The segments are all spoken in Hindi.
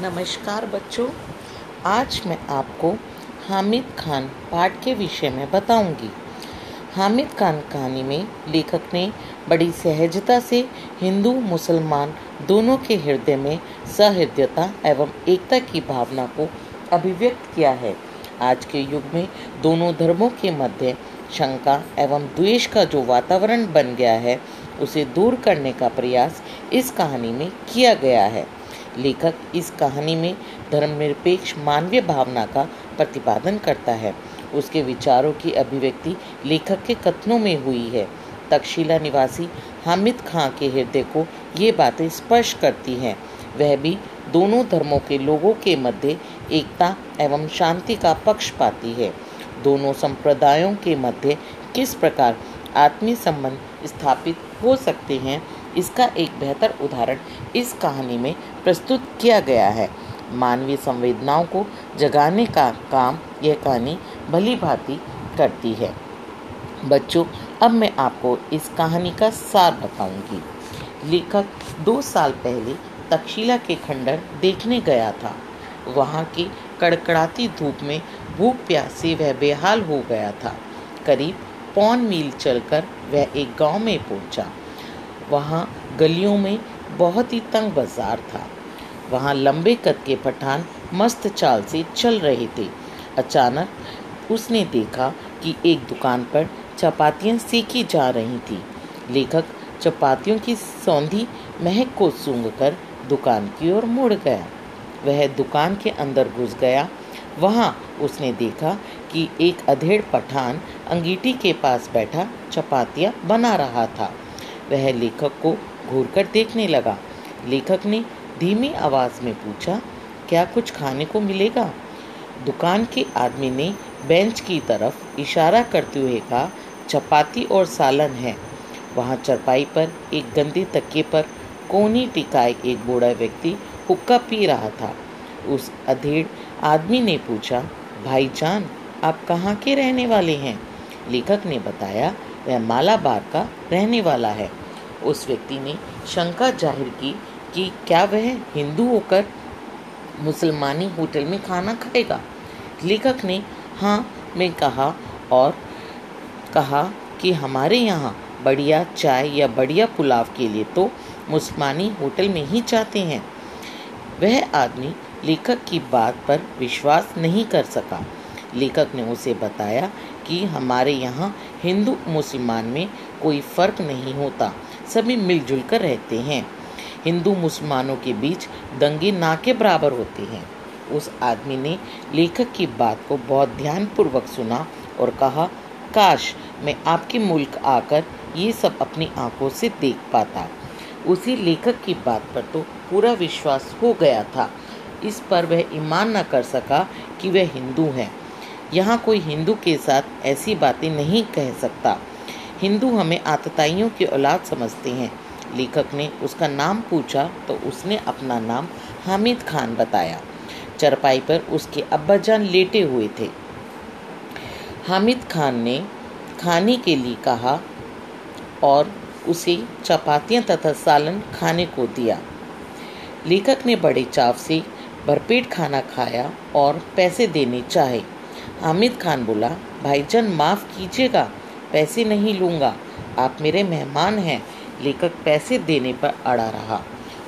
नमस्कार बच्चों। आज मैं आपको हामिद खान पाठ के विषय में बताऊँगी। हामिद खान कहानी में लेखक ने बड़ी सहजता से हिंदू, मुसलमान दोनों के हृदय में सहृदयता एवं एकता की भावना को अभिव्यक्त किया है। आज के युग में दोनों धर्मों के मध्य शंका एवं द्वेष का जो वातावरण बन गया है, उसे दूर करने का प्रयास इस कहानी में किया गया है। लेखक इस कहानी में धर्मनिरपेक्ष मानवीय भावना का प्रतिपादन करता है। उसके विचारों की अभिव्यक्ति लेखक के कथनों में हुई है। तक्षशिला निवासी हामिद खां के हृदय को ये बातें स्पर्श करती हैं। वह भी दोनों धर्मों के लोगों के मध्य एकता एवं शांति का पक्ष पाती है। दोनों संप्रदायों के मध्य किस प्रकार आत्मीय संबंध स्थापित हो सकते हैं इसका एक बेहतर उदाहरण इस कहानी में प्रस्तुत किया गया है। मानवीय संवेदनाओं को जगाने का काम यह कहानी भली भांति करती है। बच्चों, अब मैं आपको इस कहानी का सार बताऊँगी। लेखक दो साल पहले तक्षशिला के खंडर देखने गया था। वहाँ की कड़कड़ाती धूप में भूख प्यास से वह बेहाल हो गया था। करीब पौन मील चलकर वह एक गाँव में पहुँचा। वहाँ गलियों में बहुत ही तंग बाज़ार था। वहाँ लंबे कद के पठान मस्त चाल से चल रहे थे। अचानक उसने देखा कि एक दुकान पर चपातियाँ सीखी जा रही थी। लेखक चपातियों की सौंधी महक को सूंघ कर दुकान की ओर मुड़ गया। वह दुकान के अंदर घुस गया। वहाँ उसने देखा कि एक अधेड़ पठान अंगीठी के पास बैठा चपातियाँ बना रहा था। वह लेखक को घूर कर देखने लगा। लेखक ने धीमी आवाज़ में पूछा, क्या कुछ खाने को मिलेगा? दुकान के आदमी ने बेंच की तरफ़ इशारा करते हुए कहा, चपाती और सालन है। वहाँ चरपाई पर एक गंदी तकिए पर कोनी टिकाए एक बूढ़ा व्यक्ति हुक्का पी रहा था। उस अधेड़ आदमी ने पूछा भाईजान आप कहाँ के रहने वाले हैं? लेखक ने बताया, वह मालाबार का रहने वाला है। उस व्यक्ति ने शंका ज़ाहिर की कि क्या वह हिंदू होकर मुसलमानी होटल में खाना खाएगा। लेखक ने हाँ में कहा और कहा कि हमारे यहाँ बढ़िया चाय या बढ़िया पुलाव के लिए तो मुसलमानी होटल में ही जाते हैं। वह आदमी लेखक की बात पर विश्वास नहीं कर सका। लेखक ने उसे बताया कि हमारे यहाँ हिंदू मुसलमान में कोई फ़र्क नहीं होता। सभी मिलजुल कर रहते हैं। हिंदू मुसलमानों के बीच दंगे ना के बराबर होते हैं। उस आदमी ने लेखक की बात को बहुत ध्यानपूर्वक सुना और कहा, काश मैं आपके मुल्क आकर ये सब अपनी आँखों से देख पाता। उसी लेखक की बात पर तो पूरा विश्वास हो गया था। इस पर वह ईमान न कर सका कि वह हिंदू हैं। यहाँ कोई हिंदू के साथ ऐसी बातें नहीं कह सकता। हिंदू हमें आतताइयों की औलाद समझते हैं। लेखक ने उसका नाम पूछा तो उसने अपना नाम हामिद खान बताया। चरपाई पर उसके अब्बाजान लेटे हुए थे। हामिद खान ने खाने के लिए कहा और उसे चपातियाँ तथा सालन खाने को दिया। लेखक ने बड़े चाव से भरपेट खाना खाया और पैसे देने चाहे। हामिद खान बोला, भाईजान, माफ़ कीजिएगा पैसे नहीं लूँगा। आप मेरे मेहमान हैं। लेखक पैसे देने पर अड़ा रहा।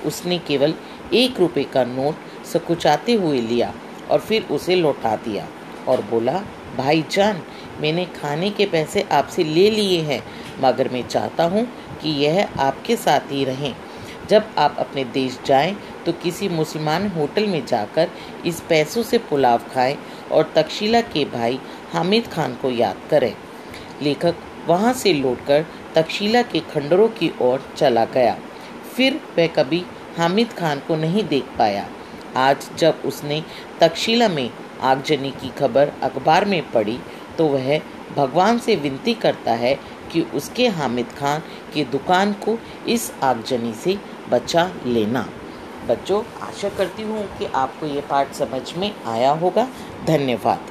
उसने केवल एक रुपये का नोट सकुचाते हुए लिया और फिर उसे लौटा दिया और बोला भाईजान मैंने खाने के पैसे आपसे ले लिए हैं, मगर मैं चाहता हूँ कि यह आपके साथ ही रहें। जब आप अपने देश जाएँ तो किसी मुसलमान होटल में जाकर इस पैसों से पुलाव खाएँ और तक्षशिला के भाई हामिद खान को याद करें। लेखक वहाँ से लौटकर तक्षशिला के खंडरों की ओर चला गया। फिर वह कभी हामिद खान को नहीं देख पाया। आज जब उसने तक्षशिला में आगजनी की खबर अखबार में पढ़ी तो वह भगवान से विनती करता है कि उसके हामिद खान की दुकान को इस आगजनी से बचा लेना। बच्चों, आशा करती हूँ कि आपको ये पाठ समझ में आया होगा। धन्यवाद।